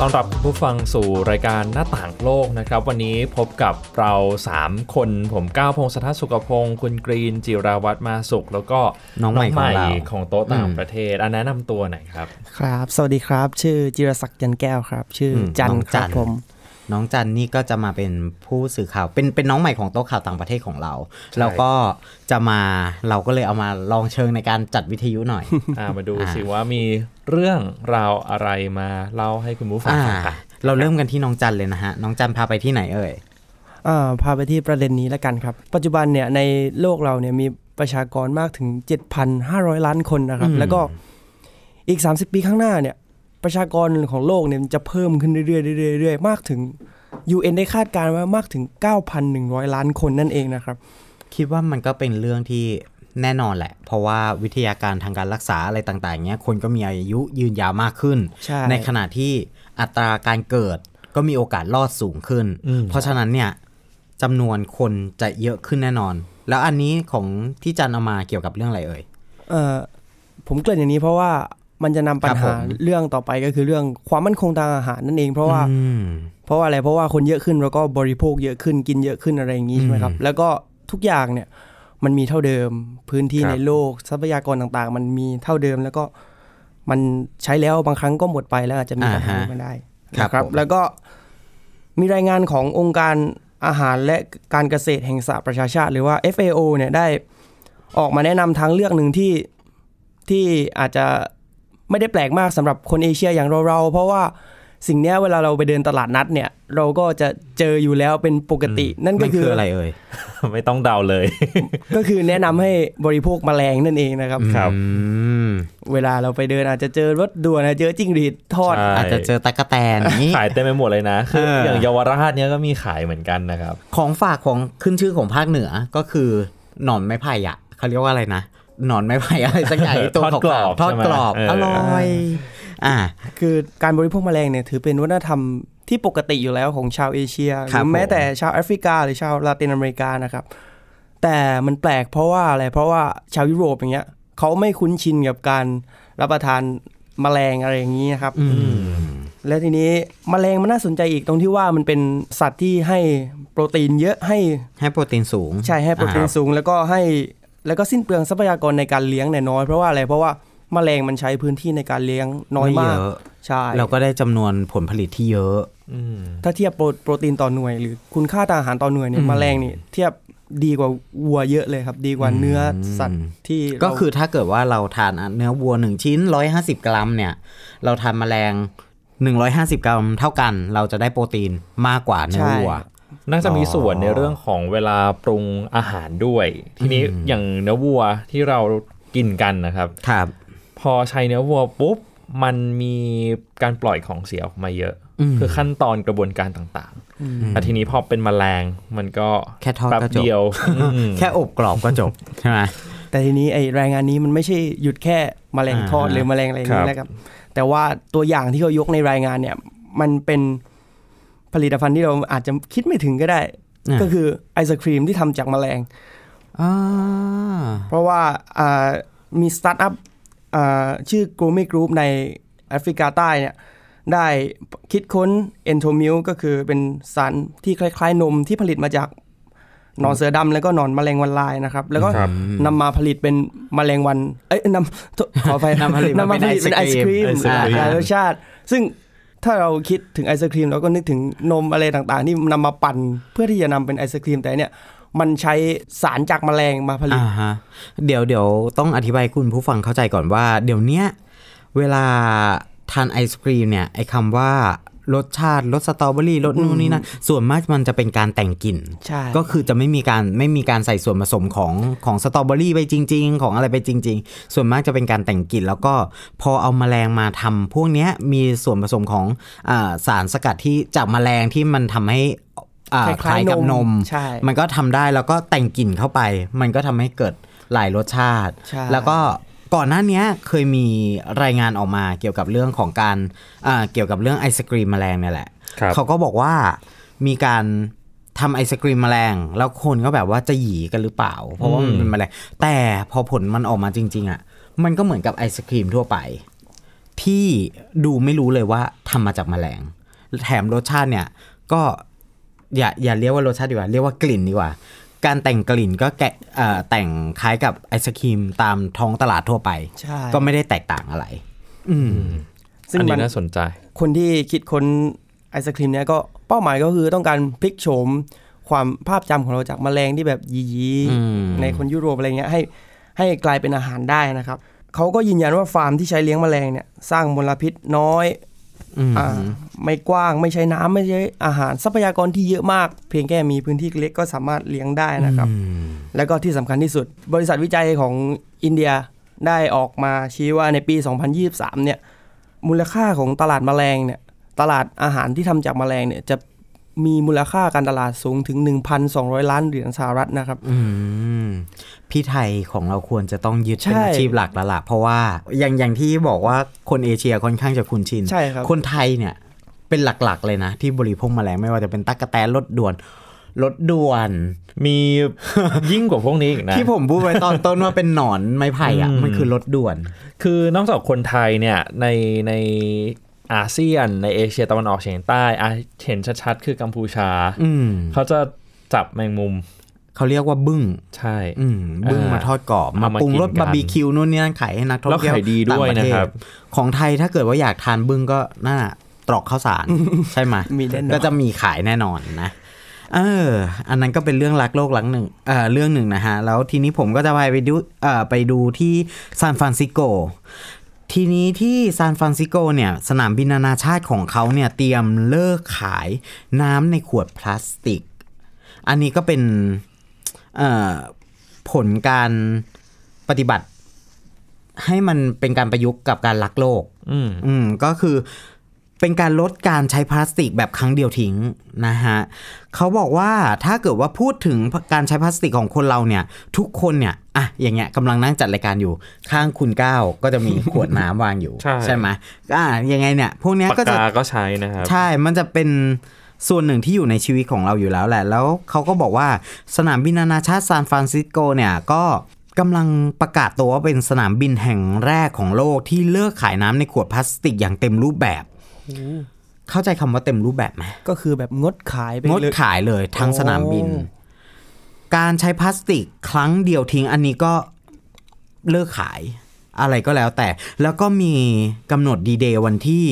ต้อนรับคุณผู้ฟังสู่รายการหน้าต่างโลกนะครับ วันนี้พบกับเรา 3 คนผมก้าวพงศธรสุขพงศ์คุณกรีน จิราวัตรมาสุข แล้วก็น้องใหม่ของเราของโต๊ะต่างประเทศอันแนะนำตัวหน่อยครับ ครับ สวัสดีครับ ชื่อจิรศักดิ์จันแก้วครับ ชื่ออมจันน้องครัจับนผม น้องจันนี่ก็จะมาเป็นผู้สื่อข่าวเป็นเป็นน้องใหม่ของโต๊ะข่าวต่างประเทศของเรา แล้วก็จะมาเราก็เลยเอามาลองเชิงในการจัดวิทยุหน่อยอ่ามาดูอ่าสิว่ามีเรื่องราวอะไรมาเล่าให้คุณผู้ฟังอ่าฟังกันเราเริ่มกันที่น้องจันเลยนะฮะ น้องจันพาไปที่ไหนเอ่ยอ่าพาไปที่ประเด็นนี้แล้วกันครับ ปัจจุบันเนี่ยในโลกเราเนี่ยมีประชากรมากถึง 7,500 ล้านคนนะครับอืมแล้วก็อีก 30 ปีข้างหน้าเนี่ย ประชากรของโลกเนี่ยจะเพิ่มขึ้นเรื่อยๆเรื่อยๆเรื่อยๆมากถึง UN ได้คาดการณ์ว่ามากถึง 9,100 ล้านคนนั่นเองนะครับ คิดว่ามันก็เป็นเรื่องที่แน่นอนแหละ เพราะว่าวิทยาการทางการรักษาอะไรต่างๆเนี้ยคนก็มีอายุยืนยาวมากขึ้นใในขณะที่อัตราการเกิดก็มีโอกาสรอดสูงขึ้น เพราะฉะนั้นเนี่ยจำนวนคนจะเยอะขึ้นแน่นอน แล้วอันนี้ของที่จันเอามาเกี่ยวกับเรื่องอะไรเอ่ยเออผมเกริ่นอย่างนี้เพราะว่า มันจะนำปัญครับผหามเรื่องต่อไปก็คือเรื่องความมั่นคงทางอาหารนั่นเองเพราะว่าอืมเพราะว่าอะไรเพราะว่าคนเยอะขึ้นแล้วก็บริโภคเยอะขึ้นกินเยอะขึ้นอะไรอย่างนี้ใช่ไหมครับอืมแล้วก็ทุกอย่างเนี่ยมันมีเท่าเดิมพื้นที่ครับในโลกทรัพยากรต่างๆ มันมีเท่าเดิมแล้วก็มันใช้แล้วบางครั้งก็หมดไปแล้วอาจจะมีปัญหาอ่าฮะไม่ได้ครับนะผมแล้วก็มีรายงานขององค์การอาหารและการเกษตรแห่งสหประชาชาติ หรือว่า FAO เนี่ยได้ออกมาแนะนำทางเลือกหนึ่งที่ที่อาจจะ ไม่ได้แปลกมากสำหรับคนเอเชียอย่างเราๆเพราะว่าสิ่งเนี้ยเวลาเราไปเดินตลาดนัดเนี่ย เราก็จะเจออยู่แล้วเป็นปกติ นั่นก็มันคืคือออะไรเอ่ยไม่ต้องเดาเลย ก็คือแนะนำให้บริโภคแมลงนั่นเองนะครับครับอืเวลาเราไปเดินอาจจะเจอรถด่วนอาจจะเจอจิ้งหรีดทอดใช่อาจจะเจอตั๊กแตนอย่างนี้ขายเต็มไปหมดเลยนะคือเออออย่างเยาวราชเนี้ยก็มีขายเหมือนกันนะครับ ของฝากของขึ้นชื่อของภาคเหนือก็คือหนอนไม้ไผ่อะเขาเรียกว่าอะไรนะ หนอนไม้ไผ่อะไรสักอย่างไอ้ตัวทอดกรอบทอดกรอบใช่ไหมอร่อยอ่าคือการบริโภคแมลงเนี่ยถือเป็นวัฒนธรรมที่ปกติอยู่แล้วของชาวเอเชียครับผมหรือแม้แต่ชาวแอฟริกา หรือชาวลาตินอเมริกานะครับ แต่มันแปลกเพราะว่าอะไรเพราะว่าชาวยุโรปอย่างเงี้ยเขาไม่คุ้นชินกับการรับประทานแมลงอะไรอย่างนี้นะครับอืมและทีนี้แมลงมันน่าสนใจอีกตรงที่ว่ามันเป็นสัตว์ที่ให้โปรตีนเยอะให้ให้โปรตีนสูง ใช่ให้โปรตีนอ่าสูง แล้วก็ให้ แล้วก็สิ้นเปลืองทรัพยากรในการเลี้ยงเนี่ยน้อยเพราะว่าอะไรเพราะว่าแมลงมันใช้พื้นที่ในการเลี้ยงน้อยมากไเยอะใช่เราก็ได้จำนวนผลผลิตที่เยอะอืมถ้าเทียบโปรโปรตีนต่อหน่วย หรือคุณค่าทางอาหารต่อหน่วยเนี่ยอืมแมลงนี่เทียบดีกว่าวัวเยอะเลยครับ ดีกว่าเนื้อสัตว์ที่ก็เราคือถ้าเกิดว่าเราทานเนื้อวัวหนึ่งชิ้น150กรัมเนี่ย เราทานแมลง150กรัมเท่ากัน เราจะได้โปรตีนมากกว่าเนื้อวัว น่าจะมีส่วนอ๋อในเรื่องของเวลาปรุงอาหารด้วย ทีนี้อืมอย่างเนื้อวัวที่เรากินกันนะครับครับ พอใช้เนื้อวัวปุ๊บมันมีการปล่อยของเสียออกมาเยอะอืมคือขั้นตอนกระบวนการต่างๆแต่ทีนี้พอเป็นแมลงมันก็แค่ทอดแป๊บก็จบเดียวอืมแค่อบกรอบก็จบใช่ไหมแต่ทีนี้ไอรายงานนี้มันไม่ใช่หยุดแค่แมลงทอดอ่าหรือแมลงอะไรอย่างครันี้บนะครับ แต่ว่าตัวอย่างที่เขายกในรายงานเนี่ย มันเป็น ผลิตภัณฑ์ที่เราอาจจะคิดไม่ถึงก็ได้ะก็คือไอศครีมที่ทำจากแมลงอ่าเพราะว่าอ่ามีสตาร์ทอัพอ่าชื่อ g o u r m e t Group ในแอฟริกาใต้เนี่ยได้คิดค้น EntoMilk ก็คือเป็นสารที่คล้ายๆ นมที่ผลิตมาจากหนอนเสือดำแล้วก็หนอนแมลงวันลายนะครับ แล้วก็ครับนำมาผลิตเป็นแมลงวัน เอ้ยขอโทษนำไปนำผลิตมานำมาผลิตเป็นเป็นไอไอศศคกรีรีมมหลากหลายอ่ารสชาติ ซึ่ง ถ้าเราคิดถึงไอศครีมเราก็นึกถึงนมอะไรต่างๆ ที่นำมาปั่นเพื่อที่จะนำเป็นไอศครีมแต่เนี่ยมันใช้สารจากแมลงมาผลิตฮะเดี๋ยวเดี๋ยวต้องอธิบายคุณผู้ฟังเข้าใจก่อนว่า เดี๋ยวเนี้ยเวลาทานไอศครีมเนี่ยไอคำว่า รสชาติรสสตรอเบอรี่รสนู่นนี่นั่นส่วนมากมันจะเป็นการแต่งกลิ่นใช่ก็คือจะไม่มีการไม่มีการใส่ส่วนผสมของของสตรอเบอรี่ไปจริง ๆ ของอะไรไปจริง ๆ ส่วนมากจะเป็นการแต่งกลิ่นแล้วก็พอเอาแมลงมาทำพวกเนี้ยมีส่วนผสมของอาสารสกัดที่จากแมลงที่มันทำให้อ่าคคล้าล้ายยๆกับนมใช่มันก็ทำได้แล้วก็แต่งกลิ่นเข้าไป มันก็ทำให้เกิดหลายรสชาติใช่แล้วก็ ก่อนหน้าเนี้ยเคยมีรายงานออกมาเกี่ยวกับเรื่องของการอ่าเกี่ยวกับเรื่องไอศกรีมแมลงเนี่ยแหละครับเขาก็บอกว่ามีการทำไอศกรีมแมลง แล้วคนก็แบบว่าจะหยีกันหรือเปล่า เพราะว่ามันเป็นแมลงแต่พอผลมันออกมาจริง ๆอะมันก็เหมือนกับไอศกรีมทั่วไป ที่ดูไม่รู้เลยว่าทำมาจากแมลง แถมรสชาติเนี่ยก็อย่าอย่าเรียกว่ารสชาติดีกว่า เรียกว่ากลิ่นดีกว่า การแต่งกลิ่นก็แกะเอ่อแต่งคล้ายกับไอศครีมตามท้องตลาดทั่วไปใช่ก็ไม่ได้แตกต่างอะไร อืมซึ่งอันมันี้นน่าสนใจ คนที่คิดค้นไอศครีมเนี้ยก็เป้าหมายก็คือต้องการพลิกโฉมความภาพจำของเราจากแมลงที่แบบยีอืมๆในคนยุโรปอะไรเงี้ยให้ให้กลายเป็นอาหารได้นะครับเขาก็ยืนยันว่าฟาร์มที่ใช้เลี้ยงแมลงเนี่ยสร้างมลพิษน้อย อืมอ่าไม่กว้างไม่ใช้น้ำไม่ใช้อาหารทรัพยากรที่เยอะมาก เพียงแค่มีพื้นที่เล็กก็สามารถเลี้ยงได้นะครับ แล้วก็ที่สำคัญที่สุด บริษัทวิจัยของอินเดียได้ออกมาชี้ว่าในปี 2023 เนี่ยมูลค่าของตลาดแมลงเนี่ยตลาดอาหารที่ทำจากแมลงเนี่ยจะ มีมูลค่าการตลาดสูงถึง 1,200 ล้านเหรียญสหรัฐนะครับอืมพี่ไทยของเราควรจะต้องยึดเป็นใช่อาชีพหลักแล้วล่ะเพราะว่าอย่างอย่างที่บอกว่าคนเอเชียค่อนข้างจะคุ้นชินใช่ครับคนไทยเนี่ยเป็นหลักๆ เลยนะ ที่บริโภคแมลงไม่ว่าจะเป็นตั๊กแตนรถด่วนรถด่วน มียิ่งกว่าพวกนี้อีกนะที่ผมพูดไว้ตอนต้นว่าเป็นหนอนไม้ไผ่อะอืมมันคือรถด่วน คือนอกจากคนไทยเนี่ยในใน อาเซียนในเอเชียตะวันออกเฉียงใต้อาเห็นชัดๆ คือกัมพูชาอืมเขาจะจับแมงมุม เขาเรียกว่าบึ้ง ใช่อืมบึ้งอ่ามาทอดกรอบมาเอามาปรุงรสกินกันบาร์บีคิวนู่นนี่นั่นขายให้นักท่องเที่ยวแล้วขายดีด้วยต่างปเทศนะครับของไทยถ้าเกิดว่าอยากทานบึ้งก็หน้าตรอกข้าวสารใช่ไหมมีแน่นอนก็จะมีขายแน่นอนนะเออ อันนั้นก็เป็นเรื่องรักโลกหลังหนึ่งเอ่อเรื่องหนึ่งนะฮะ แล้วทีนี้ผมก็จะไปไปดูเอ่อไปดูที่ซานฟรานซิสโก ทีนี้ที่ซานฟรานซิสโกเนี่ยสนามบินนานาชาติของเขาเนี่ยเตรียมเลิกขายน้ำในขวดพลาสติก อันนี้ก็เป็นเอ่อผลการปฏิบัติให้มันเป็นการประยุกต์กับการรักโลก อืมอืมก็คือ เป็นการลดการใช้พลาสติกแบบครั้งเดียวทิ้งนะฮะเขาบอกว่าถ้าเกิดว่าพูดถึงการใช้พลาสติกของคนเราเนี่ย ทุกคนเนี่ยอะอย่างเงี้ยกำลังนั่งจัดรายการอยู่ข้างคุณก้าวก็จะมีขวดน้ำวางอยู่ ใช่ไหมอะยังไงเนี่ย พวกเนี้ยปากก็จะกาก็ใช้นะครับใช่มันจะเป็นส่วนหนึ่งที่อยู่ในชีวิตของเราอยู่แล้วแหละ แล้วเขาก็บอกว่าสนามบินนานาชาติซานฟรานซิสโกเนี่ยก็กำลังประกาศตัวว่าเป็นสนามบินแห่งแรกของโลกที่เลิกขายน้ำในขวดพลาสติกอย่างเต็มรูปแบบ เข้าใจคำว่าเต็มรูปแบบไหมก็คือแบบงดขายไปงดเลยขายเลยทั้งสนามบินโอ้การใช้พลาสติกครั้งเดียวทิ้งอันนี้ก็เลิกขายอะไรก็แล้วแต่ แล้วก็มีกำหนดดีเดย์วันที่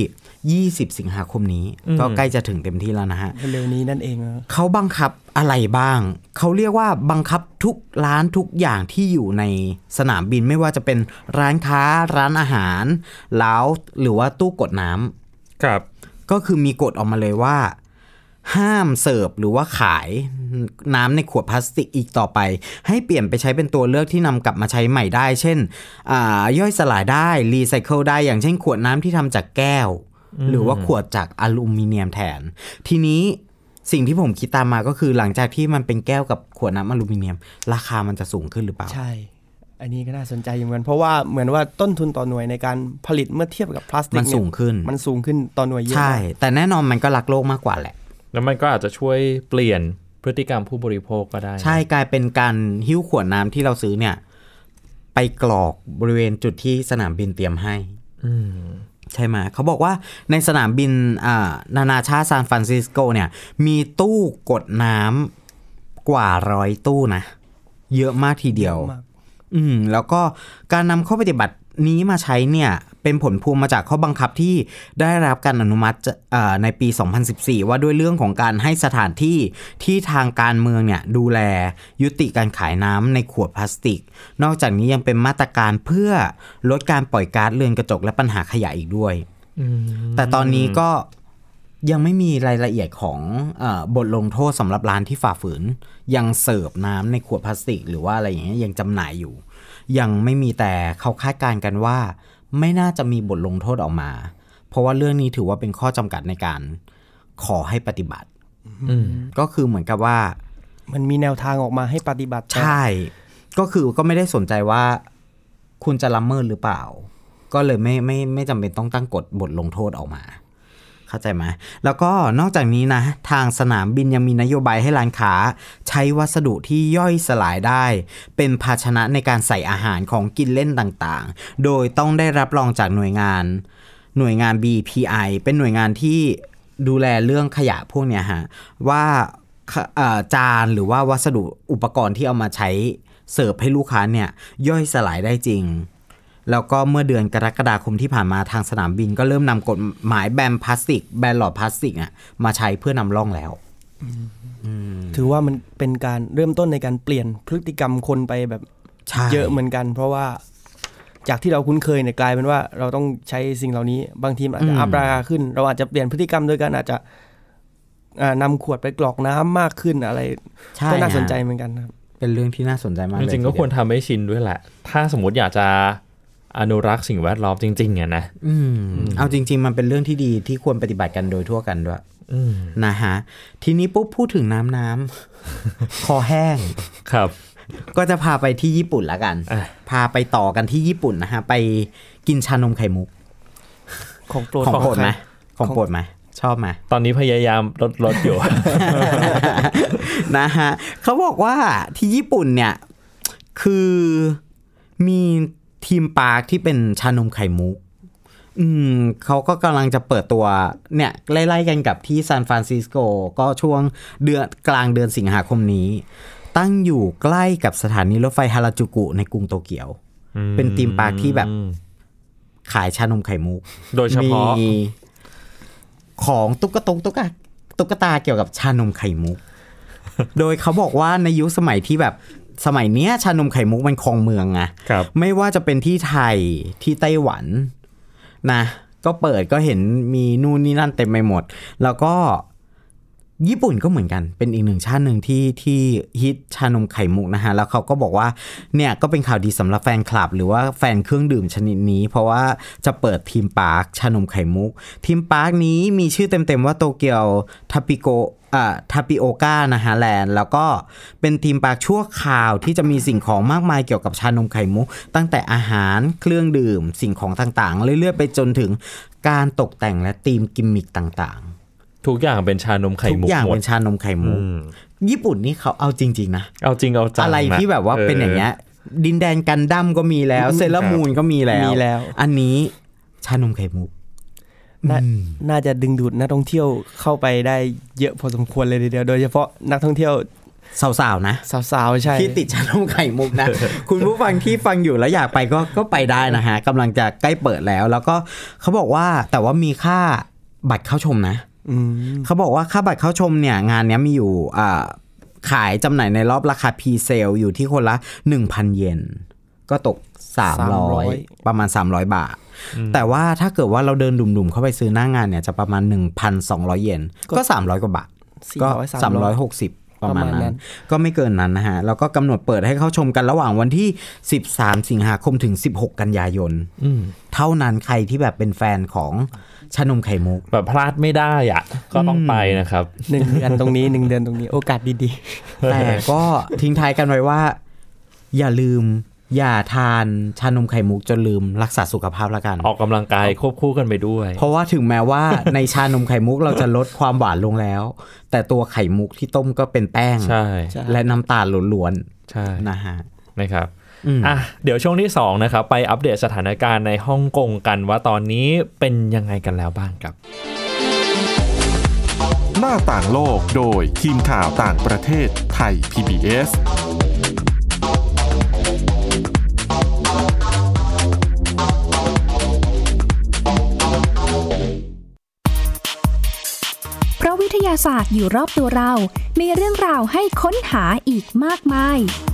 20 สิงหาคมนี้อืมก็ใกล้จะถึงเต็มที่แล้วนะฮะ เร็วๆนี้นั่นเองนะเขาบังคับอะไรบ้าง เขาเรียกว่าบังคับทุกร้านทุกอย่างที่อยู่ในสนามบินไม่ว่าจะเป็นร้านค้าร้านอาหารแล้วหรือว่าตู้กดน้ำ ครับ ก็คือมีกฎออกมาเลยว่า ห้ามเสิร์ฟหรือว่าขายน้ำในขวดพลาสติกอีกต่อไป ให้เปลี่ยนไปใช้เป็นตัวเลือกที่นำกลับมาใช้ใหม่ได้ เช่นอ่าย่อยสลายได้รีไซเคิลได้อย่างเช่นขวดน้ำที่ทำจากแก้ว หรือว่าขวดจากอลูมิเนียมแทน ทีนี้สิ่งที่ผมคิดตามมาก็คือหลังจากที่มันเป็นแก้วกับขวดน้ำอลูมิเนียม ราคามันจะสูงขึ้นหรือเปล่า ใช่ อันนี้ก็น่าสนใจอยู่เหมือนกันเพราะว่าเหมือนว่าต้นทุนต่อหน่วยในการผลิตเมื่อเทียบกับพลาสติกมันสูงขึ้นเยมันสูงขึ้นต่อหน่วยเยอะใช่มากแต่แน่นอนมันก็รักโลกมากกว่าแหละ แล้วมันก็อาจจะช่วยเปลี่ยนพฤติกรรมผู้บริโภคก็ได้นะใช่กลายเป็นการหิ้วขวดน้ำที่เราซื้อเนี่ย ไปกรอกบริเวณจุดที่สนามบินเตรียมให้ อืมใช่ไหมเขาบอกว่าในสนามบินอ่านานาชาติซานฟรานซิสโกเนี่ย มีตู้กดน้ำกว่าร้อยตู้นะ เยอะมากทีเดียวมาก อืมแล้วก็การนำข้อปฏิบัตินี้มาใช้เนี่ยเป็นผลพวงมาจากข้อบังคับที่ได้รับการอนุมัติจะเอ่อในปี 2014 ว่าด้วยเรื่องของการให้สถานที่ที่ทางการเมืองเนี่ยดูแลยุติการขายน้ำในขวดพลาสติก นอกจากนี้ยังเป็นมาตรการเพื่อลดการปล่อยก๊าซเรือนกระจกและปัญหาขยะอีกด้วยอืมแต่ตอนนี้ก็ ยังไม่มีรายละเอียดของเออบทลงโทษสำหรับร้านที่ฝ่าฝืน ยังเสิร์ฟน้ำในขวดพลาสติก หรือว่าอะไรอย่างเงี้ยยังจำหน่ายอยู่ ยังไม่มีแต่เขาคาดการณ์กันว่า ไม่น่าจะมีบทลงโทษออกมา เพราะว่าเรื่องนี้ถือว่าเป็นข้อจำกัดในการขอให้ปฏิบัติอืมก็คือเหมือนกับว่า มันมีแนวทางออกมาให้ปฏิบัติใช่ ก็คือก็ไม่ได้สนใจว่า คุณจะละเมิดหรือเปล่า ก็เลยไม่ไม่ไม่จำเป็นต้องตั้งกฎบทลงโทษออกมา เข้าใจไหมแล้วก็นอกจากนี้นะ ทางสนามบินยังมีนโยบายให้ร้านค้า ใช้วัสดุที่ย่อยสลายได้ เป็นภาชนะในการใส่อาหารของกินเล่นต่างๆ โดยต้องได้รับรองจากหน่วยงาน หน่วยงาน BPI เป็นหน่วยงานที่ดูแลเรื่องขยะพวกเนี้ยฮะว่าจานหรือว่าวัสดุอุปกรณ์ที่เอามาใช้เสิร์ฟให้ลูกค้าเนี่ยย่อยสลายได้จริง แล้วก็เมื่อเดือนกรกฎาคมที่ผ่านมาทางสนามบิน ก็เริ่มนำกฎหมายแบนพลาสติก แบนหลอดพลาสติกอะมาใช้เพื่อนำร่องแล้วถือว่ามันเป็นการเริ่มต้นในการเปลี่ยนพฤติกรรมคนไปแบบใช่เยอะเหมือนกัน เพราะว่าจากที่เราคุ้นเคยเนี่ยกลายเป็นว่าเราต้องใช้สิ่งเหล่านี้ บางทีมันอาจจะอัพราคาขึ้น เราอาจจะเปลี่ยนพฤติกรรมโดยการอาจจะอ่านำขวดไปกรอกน้ำมากขึ้นอะไรใช่ก็น่าสนใจฮะเหมือนกันครับเป็นเรื่องที่น่าสนใจมากจเลยริงๆก็ทีเดียควรทำให้ชินด้วยแหละ ถ้าสมมติอยากจะ อนุรักษ์สิ่งแวดล้อมจริงๆอะนะอืมเอาจริง ๆ มันเป็นเรื่องที่ดีที่ควรปฏิบัติกันโดยทั่วกันด้วยอืมนะฮะ ทีนี้ปุ๊บพูดถึงน้ำน้ำคอแห้งครับ ก็จะพาไปที่ญี่ปุ่นละกันอะพาไปต่อกันที่ญี่ปุ่นนะฮะ ไปกินชานมไข่มุก ของโปรดของโปรดไหมใคของโปรดไหมชอบไหมตอนนี้พยายามลดลดอยู่ นะฮะเขาบอกว่าที่ญี่ปุ่นเนี่ย คือมี ทีมปาร์คที่เป็นชานมไข่มุก อืมเขาก็กำลังจะเปิดตัวเนี่ยไล่ๆกันกับที่ซานฟรานซิสโกก็ช่วงเดือนกลางเดือนสิงหาคมนี้ ตั้งอยู่ใกล้กับสถานีรถไฟฮาราจูกุในกรุงโตเกียว เป็นทีมปาร์คที่แบบขายชานมไข่มุก โดยเฉพาะมีของตุ๊กตงตุ๊กตาตุ๊กตาเกี่ยวกับชานมไข่มุก โดยเขาบอกว่าในยุคสมัยที่แบบ สมัยเนี้ยชานมไข่มุกมันครองเมืองไงครับไม่ว่าจะเป็นที่ไทยที่ไต้หวันนะ ก็เปิดก็เห็นมีนู่นนี่นั่นเต็มไปหมด แล้วก็ ญี่ปุ่นก็เหมือนกัน เป็นอีกหนึ่งชาติหนึ่งที่ที่ฮิตชานมไข่มุกนะฮะ แล้วเขาก็บอกว่าเนี่ยก็เป็นข่าวดีสำหรับแฟนคลับ หรือว่าแฟนเครื่องดื่มชนิดนี้ เพราะว่าจะเปิด theme park ชานมไข่มุก theme park นี้มีชื่อเต็มๆว่า Tokyo ทาปิโก Tapioca นะฮะ Land แล้วก็เป็น theme park ชั่วคราวที่จะมีสิ่งของมากมายเกี่ยวกับชานมไข่มุก ตั้งแต่อาหารเครื่องดื่มสิ่งของต่างๆ เรื่อยๆ ไปจนถึงการตกแต่งและธีมกิมมิคต่าง ทุกอย่างเป็นชานมไข่มุกทุกอย่างหมดเป็นชานมไข่มุกอืมญี่ปุ่นนี่เขาเอาจริง ๆ นะ เอาจริงเอาจังอะไรที่แบบว่าเป็นอย่างเงี้ย ดินแดนกันดั้มก็มีแล้ว เซเลอร์มูนก็มีแล้วมีแล้ว อันนี้ชานมไข่มุกน่าน่าจะดึงดูดนักท่องเที่ยวเข้าไปได้เยอะพอสมควรเลยทีเดียวโดยเฉพาะนักท่องเที่ยวสาวๆนะสาวๆใช่ที่ติดชานมไข่มุกนะ คุณผู้ฟังที่ฟังอยู่แล้วอยากไปก็ก็ไปได้นะฮะกำลังจะใกล้เปิดแล้ว แล้วก็เขาบอกว่าแต่ว่ามีค่าบัตรเข้าชมนะอืม เขาบอกว่าค่าบัตรเข้าชมเนี่ยงานเนี้ยมีอยู่อ่าขายจำหน่ายในรอบราคา presale อยู่ที่คนละ 1,000 เยนก็ตก 300 ประมาณ 300 บาท แต่ว่าถ้าเกิดว่าเราเดินดุ่มๆ เข้าไปซื้อหน้างานเนี่ยจะประมาณ 1,200 เยนก็ 300 กว่าบาท ก็400 300 360ประมาณประมาณนั้นั้นนก็ไม่เกินนั้นนะฮะ แล้วก็กำหนดเปิดให้เข้าชมกันระหว่างวันที่ 13 สิงหาคมถึง 16 กันยายนอืมเท่านั้นใครที่แบบเป็นแฟนของ ชานมไข่มุกแบบพลาดไม่ได้อะก็ต้องไปนะครับหนึ่งเดือนตรงนี้หนึ่งเดือนตรงนี้โอกาสดีแต่ก็ทิ้งท้ายกันไว้ว่า อย่าลืมอย่าทานชานมไข่มุกจนลืมรักษาสุขภาพละกัน ออกกำลังกายควบคู่กันไปด้วย เพราะว่าถึงแม้ว่าในชานมไข่มุกเราจะลดความหวานลงแล้ว แต่ตัวไข่มุกที่ต้มก็เป็นแป้ง ใช่ใช่และน้ำตาลล้วนใช่ๆนะฮะ นะครับ อืมอะเดี๋ยวช่วงที่สองนะครับไปอัปเดตสถานการณ์ในฮ่องกงกันว่าตอนนี้เป็นยังไงกันแล้วบ้างครับ หน้าต่างโลกโดยทีมข่าวต่างประเทศไทย PBS เพราะวิทยาศาสตร์อยู่รอบตัวเรา มีเรื่องราวให้ค้นหาอีกมากมายเ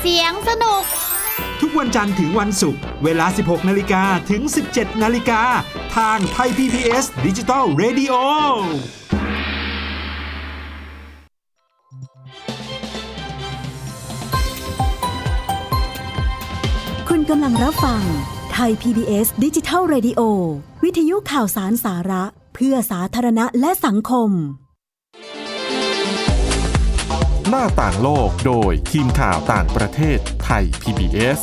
เสียงสนุก ทุกวันจันทร์ถึงวันศุกร์เวลา 16 นาฬิกาถึง 17 นาฬิกา ทางไทย PPS ดิจิตอล Radio คุณกำลังรับฟังไทย PBS ดิจิทัล Radio วิทยุข่าวสารสาระ เพื่อสาธารณะและสังคม หน้าต่างโลกโดยทีมข่าวต่างประเทศไทย PBS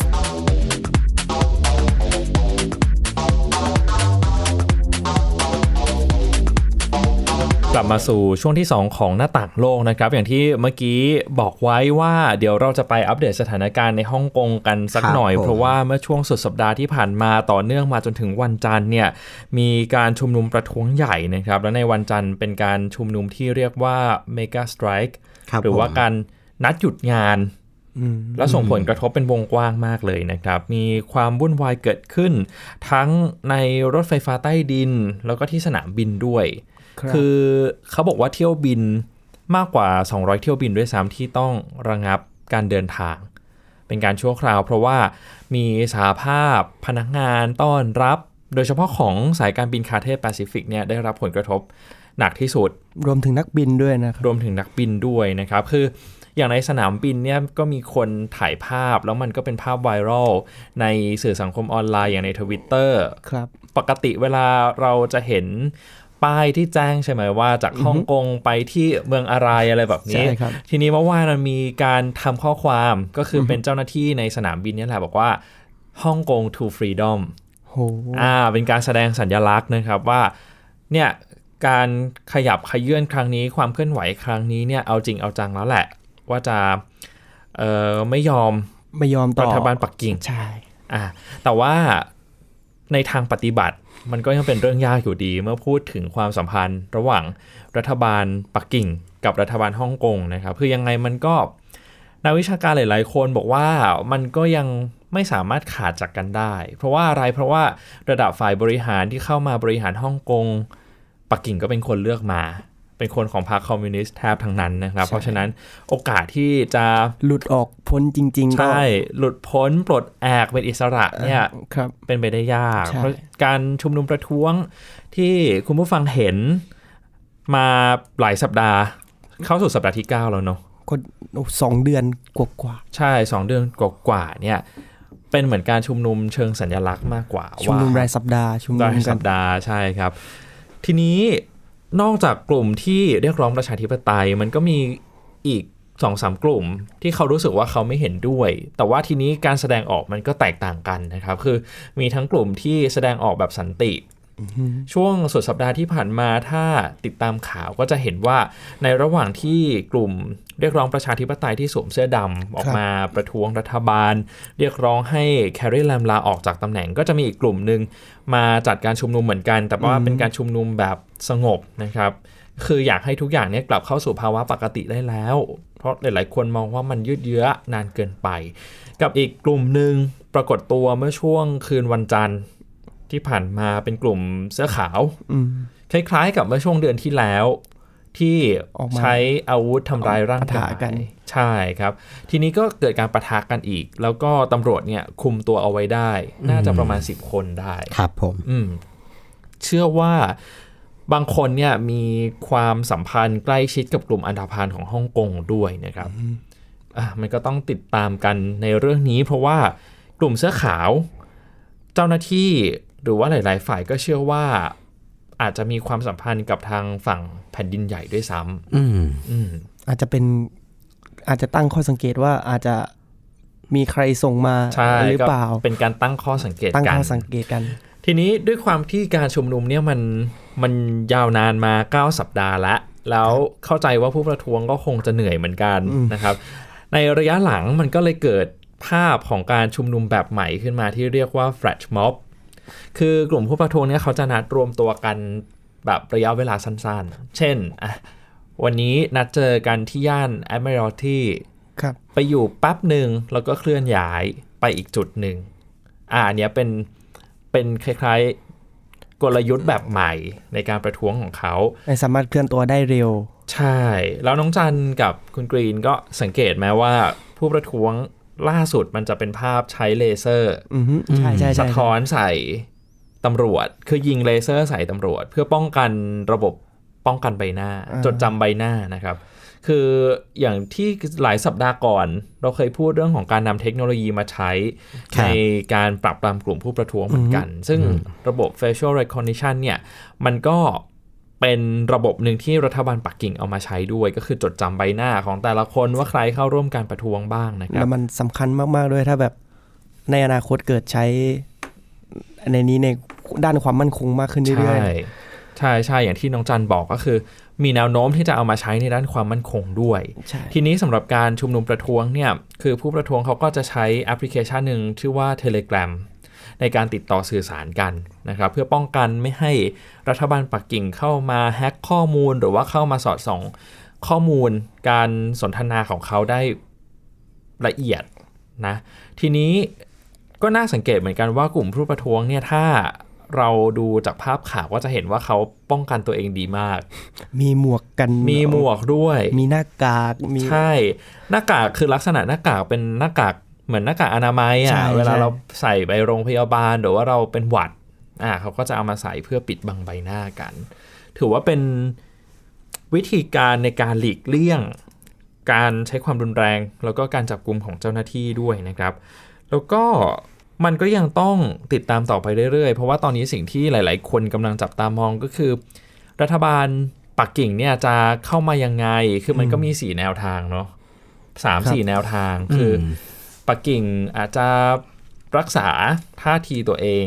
กลับมาสู่ช่วงที่ 2 ของหน้าต่างโลกนะครับ อย่างที่เมื่อกี้บอกไว้ว่าเดี๋ยวเราจะไปอัปเดตสถานการณ์ในฮ่องกงกันสักครับหน่อยผมเพราะว่าเมื่อช่วงสุดสัปดาห์ที่ผ่านมาต่อเนื่องมาจนถึงวันจันทร์เนี่ยมีการชุมนุมประท้วงใหญ่นะครับ และในวันจันทร์เป็นการชุมนุมที่เรียกว่า Mega Strike ค รับหรือว่าผมการนัดหยุดงานอืมและส่งผลกระทบเป็นวงกว้างมากเลยนะครับ มีความวุ่นวายเกิดขึ้น ทั้งในรถไฟฟ้าใต้ดิน แล้วก็ที่สนามบินด้วยครับคือเขาบอกว่าเที่ยวบินมากกว่า 200 เที่ยวบินด้วยซ้ำที่ต้องระงับการเดินทาง เป็นการชั่วคราว เพราะว่ามีสหภาพพนักงานต้อนรับ โดยเฉพาะของสายการบินคาเทแปซิฟิกเนี่ยได้รับผลกระทบ หนักที่สุด รวมถึงนักบินด้วยนะครับรวมถึงนักบินด้วยนะครับ คืออย่างในสนามบินเนี่ยก็มีคนถ่ายภาพแล้วมันก็เป็นภาพไวรัลในสื่อสังคมออนไลน์อย่างในทวิตเตอร์ครับ ปกติเวลาเราจะเห็นป้ายที่แจ้งใช่ไหมว่าจากฮ่องกงไปที่เมืองอะไรอะไรแบบนี้ใช่ครับทีนี้เมื่อวานมันมีการทำข้อความก็คือเป็นเจ้าหน้าที่ในสนามบินเนี่ยแหละบอกว่าฮ่องกง to freedom โหอ่าเป็นการแสดงสัญลักษณ์นะครับว่าเนี่ย การขยับขยื่นครั้งนี้ความเคลื่อนไหวครั้งนี้เนี่ยเอาจริงเอาจังแล้วแหละ ว่าจะเอ่อไม่ยอมไม่ยอมต่อรัฐบาลปักกิ่งใช่อ่าแต่ว่าในทางปฏิบัติมันก็ยังเป็นเรื่องยากอยู่ดี เมื่อพูดถึงความสัมพันธ์ระหว่างรัฐบาลปักกิ่ง กับรัฐบาลฮ่องกงนะครับคือยังไงมันก็นักวิชาการหลาย ๆ คนบอกว่ามันก็ยังไม่สามารถขาดจากกันได้ เพราะว่าอะไรเพราะว่าระดับฝ่ายบริหารที่เข้ามาบริหารฮ่องกง ปักกิ่งก็เป็นคนเลือกมา เป็นคนของพรรคคอมมิวนิสต์แทบทั้งนั้นนะครับ เพราะฉะนั้นโอกาสที่จะหลุดออกพ้นจริงๆก็ใช่ หลุดพ้นปลดแอกเป็นอิสระเนี่ยครับเป็นไปได้ยากใช่เพราะการชุมนุมประท้วงที่คุณผู้ฟังเห็นมาหลายสัปดาห์ เข้าสู่สัปดาห์ที่ 9 แล้วเนาะก็สองเดือนกว่าใช่2เดือนกว่าๆเนี่ยเป็นเหมือนการชุมนุมเชิงสัญลักษณ์มากกว่าๆชุมนุมรายสัปดาห์ชุมนุรามยกัสันปดาห์ใช่ครับ ทีนี้นอกจากกลุ่มที่เรียกร้องประชาธิปไตย มันก็มีอีกสองสามกลุ่มที่เขารู้สึกว่าเขาไม่เห็นด้วย แต่ว่าทีนี้การแสดงออกมันก็แตกต่างกันนะครับ คือมีทั้งกลุ่มที่แสดงออกแบบสันติ ช่วงสุดสัปดาห์ที่ผ่านมาถ้าติดตามข่าวก็จะเห็นว่าในระหว่างที่กลุ่มเรียกร้องประชาธิปไตยที่สวมเสื้อดำออกมาประท้วงรัฐบาล เรียกร้องให้แคร์รีแลมลาออกจากตำแหน่ง ก็จะมีอีกกลุ่มหนึ่งมาจัดการชุมนุมเหมือนกัน แต่ว่าเป็นการชุมนุมแบบสงบนะครับ คืออยากให้ทุกอย่างเนี้กลับเข้าสู่ภาวะปกติได้แล้ว เพราะหลาย ๆ คนมองว่ามันยืดเยื้อนานเกินไป กับอีกกลุ่มหนึ่งปรากฏตัวเมื่อช่วงคืนวันจันทร์ ที่ผ่านมาเป็นกลุ่มเสื้อขาวอืมคล้ายๆกับเมื่อช่วงเดือนที่แล้ว ที่ออกมาใช้อาวุธทำร้ายร่างปะกาทะยกัน ใช่ครับ ทีนี้ก็เกิดการประทะกันอีก แล้วก็ตำรวจเนี่ยคุมตัวเอาไว้ได้ น่าจะประมาณ 10 คนได้ ครับผมอืมเชื่อว่าบางคนเนี่ยมีความสัมพันธ์ใกล้ชิดกับกลุ่มอันธพาลของฮ่องกงด้วยนะครับอะมันก็ต้องติดตามกันในเรื่องนี้ เพราะว่ากลุ่มเสื้อขาว เจ้าหน้าที่ หรือว่าหลาย ๆ ฝ่ายก็เชื่อว่าอาจจะมีความสัมพันธ์กับทางฝั่งแผ่นดินใหญ่ด้วยซ้อืมำอืมอาจจะเป็นอาจจะตั้งข้อสังเกตว่าอาจจะมีใครส่งมาใช่หรือเปล่าก็เป็นการตั้งข้อสังเกตตั้งกัข้อนสังเกตกัน ทีนี้ด้วยความที่การชุมนุมเนี่ยมันมันยาวนานมา 9 สัปดาห์แล้วแล้วเข้าใจว่าผู้ประท้วงก็คงจะเหนื่อยเหมือนกันอืมนะครับ ในระยะหลังมันก็เลยเกิดภาพของการชุมนุมแบบใหม่ขึ้นมาที่เรียกว่า flash mob คือกลุ่มผู้ประท้วงเนี่ยเขาจะนัดรวมตัวกันแบบระยะเวลาสั้นๆ เช่นอะวันนี้นัดเจอกันที่ย่าน Admiralty ครับไปอยู่แป๊บหนึ่งแล้วก็เคลื่อนย้ายไปอีกจุดหนึ่งอ่าอันเนี้ยเป็นเป็นคล้ายๆ กลยุทธ์แบบใหม่ในการประท้วงของเขาไม่สามารถเคลื่อนตัวได้เร็ว ใช่ แล้วน้องจันกับคุณกรีนก็สังเกตไหมว่าผู้ประท้วง ล่าสุดมันจะเป็นภาพใช้เลเซอร์อือฮึใช่ใช่ใช่สะท้อนใส่ตำรวจ คือยิงเลเซอร์ใส่ตำรวจ เพื่อป้องกันระบบป้องกันใบหน้า จดจำใบหน้านะครับ คืออย่างที่หลายสัปดาห์ก่อน เราเคยพูดเรื่องของการนำเทคโนโลยีมาใช้ครัในบการปรับปรามกลุ่มผู้ประท้วงเหมือนกัน ซึ่งระบบ facial recognition เนี่ย มันก็ เป็นระบบหนึ่งที่รัฐบาลปักกิ่งเอามาใช้ด้วย ก็คือจดจำใบหน้าของแต่ละคนว่าใครเข้าร่วมการประท้วงบ้างนะครัแล้บวมันสำคัญมาก ๆ ด้วยถ้าแบบในอนาคตเกิดใช้ ในนี้ในด้านความมั่นคงมากขึ้นเรื่ใช่อยใช่ใช่อย่างที่น้องจันบอกก็คือ มีแนวโน้มที่จะเอามาใช้ในด้านความมั่นคงด้วยๆใช่ทีนี้สำหรับการชุมนุมประท้วงเนี่ยคือผู้ประท้วงเขาก็จะใช้แอปพลิเคชันหนึ่งชื่อว่า Telegram ในการติดต่อสื่อสารกันนะครับเพื่อป้องกันไม่ให้รัฐบาลปักกิ่งเข้ามาแฮ็กข้อมูลหรือว่าเข้ามาสอดส่องข้อมูลการสนทนาของเขาได้ละเอียดนะทีนี้ก็น่าสังเกตเหมือนกันว่ากลุ่มผู้ประท้วงเนี่ยถ้าเราดูจากภาพข่าวก็จะเห็นว่าเขาป้องกันตัวเองดีมาก มีหมวกกัน มีหมวกด้วย มีหน้ากาก มี ใช่ หน้ากากคือลักษณะหน้ากากเป็นหน้ากาก เหมือนหน้ากากอนามัยใช่อะเวลาใช่เราใส่ไปโรงพยาบาลหรือว่าเราเป็นหวัดอ่าเขาก็จะเอามาใส่เพื่อปิดบังใบหน้ากัน ถือว่าเป็นวิธีการในการหลีกเลี่ยง การใช้ความรุนแรง แล้วก็การจับกลุ่มของเจ้าหน้าที่ด้วยนะครับ แล้วก็มันก็ยังต้องติดตามต่อไปเรื่อยๆ เพราะว่าตอนนี้สิ่งที่หลาย ๆ คนกำลังจับตามองก็คือ รัฐบาลปักกิ่งเนี่ยจะเข้ามายังไง คือมันก็มีสี่แนวทางเนาะสามสี่แนวทางคืออ ปักกิ่งอาจจะรักษาท่าทีตัวเอง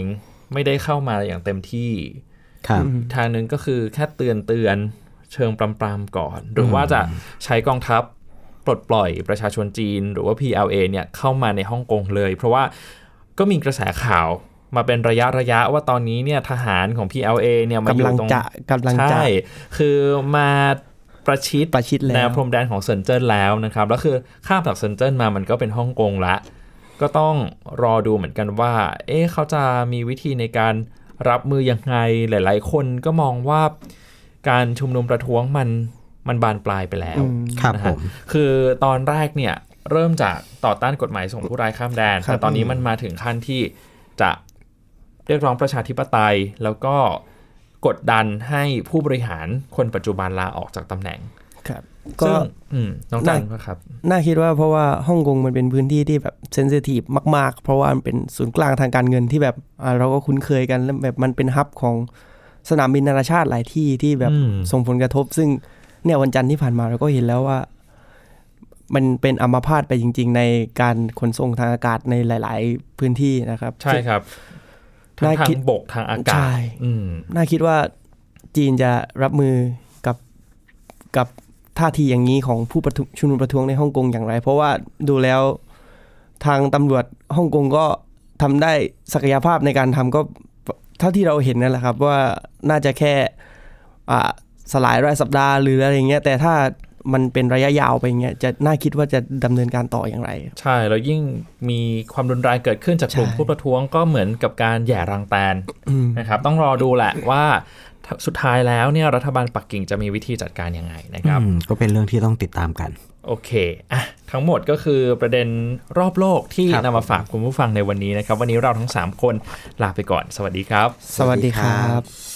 ไม่ได้เข้ามาอย่างเต็มที่ครับทางหนึ่งก็คือแค่เตือนเตือนเชิงปรามๆก่อน หรือว่าจะใช้กองทัพปลดปล่อยประชาชนจีน หรือว่า PLA เนี่ยเข้ามาในฮ่องกงเลย เพราะว่าก็มีกระแสข่าวมาเป็นระยะระยะว่าตอนนี้เนี่ยทหารของ PLA เนี่ยมาอกำยู่ลังตรงจะกำลังจะใช่คือมา ประชิดประชิดแล้วแนวพรมแดนของเซินเจิ้นแล้วนะครับแล้วคือข้ามจากเซินเจิ้นมามันก็เป็นฮ่องกงละ ก็ต้องรอดูเหมือนกันว่า เอ๊ะเขาจะมีวิธีในการรับมือยังไงหลาย ๆ คนก็มองว่าการชุมนุมประท้วงมันมันบานปลายไปแล้วอืมครับนะผฮะมคือตอนแรกเนี่ยเริ่มจากต่อต้านกฎหมายส่งผู้ร้ายข้ามแดนครับแต่ตอนนี้มันมาถึงขั้นที่จะเรียกร้องประชาธิปไตยแล้วก็ กดดันให้ผู้บริหารคนปัจจุบันลาออกจากตำแหน่งครับก็ซึ่งอืมน้องจันน่าก็ครับน่าคิดว่าเพราะว่าฮ่องกงมันเป็นพื้นที่ที่แบบเซนซิทีฟมาก ๆ เพราะว่ามันเป็นศูนย์กลางทางการเงินที่แบบอ่าเราก็คุ้นเคยกันแล้วแบบมันเป็นฮับของสนามบินนานาชาติหลายที่ที่แบบอืมส่งผลกระทบ ซึ่งเนี่ยวันจันทร์ที่ผ่านมาเราก็เห็นแล้วว่า มันเป็นอัมพาตไปจริง ๆ ในการขนส่งทางอากาศในหลาย ๆ พื้นที่นะครับ ใช่ครับ ทั้งน่าทาคิดงบกทางอากาใช่ศอืมน่าคิดว่าจีนจะรับมือกับกับท่าทีอย่างนี้ของผู้ประท้วงชุมนุมประท้วงในฮ่องกงอย่างไร เพราะว่าดูแล้วทางตำรวจฮ่องกงก็ทำได้ศักยภาพในการทำก็เท่าที่เราเห็นนั่นแหละครับ ว่าน่าจะแค่อ่าสลายรายสัปดาห์หรืออะไรอย่างเงี้ยแต่ถ้า มันเป็นระยะยาวไปอย่างเงี้ยจะน่าคิดว่าจะดำเนินการต่ออย่างไร ใช่ แล้วยิ่งมีความรุนแรงเกิดขึ้นจากกลุ่มใช่ผู้ประท้วงก็เหมือนกับการแหย่รังแตนอืมนะครับต้องรอดูแหละว่าสุดท้ายแล้วเนี่ยรัฐบาลปักกิ่งจะมีวิธีจัดการยังไงนะครับอืมก็เป็นเรื่องที่ต้องติดตามกัน โอเคอะทั้งหมดก็คือประเด็นรอบโลกที่ครับนำมาฝากคุณผู้ฟังในวันนี้นะครับ วันนี้เราทั้ง 3 คนลาไปก่อน สวัสดีครับ สวัสดีครับ